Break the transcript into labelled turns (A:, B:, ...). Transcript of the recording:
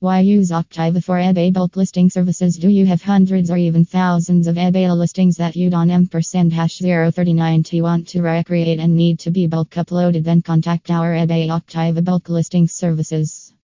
A: Why use Optiva for eBay bulk listing services? Do you have hundreds or even thousands of eBay listings that you don't ampersand hash 039 want to recreate and need to be bulk uploaded? Then contact our eBay Optiva bulk listing services.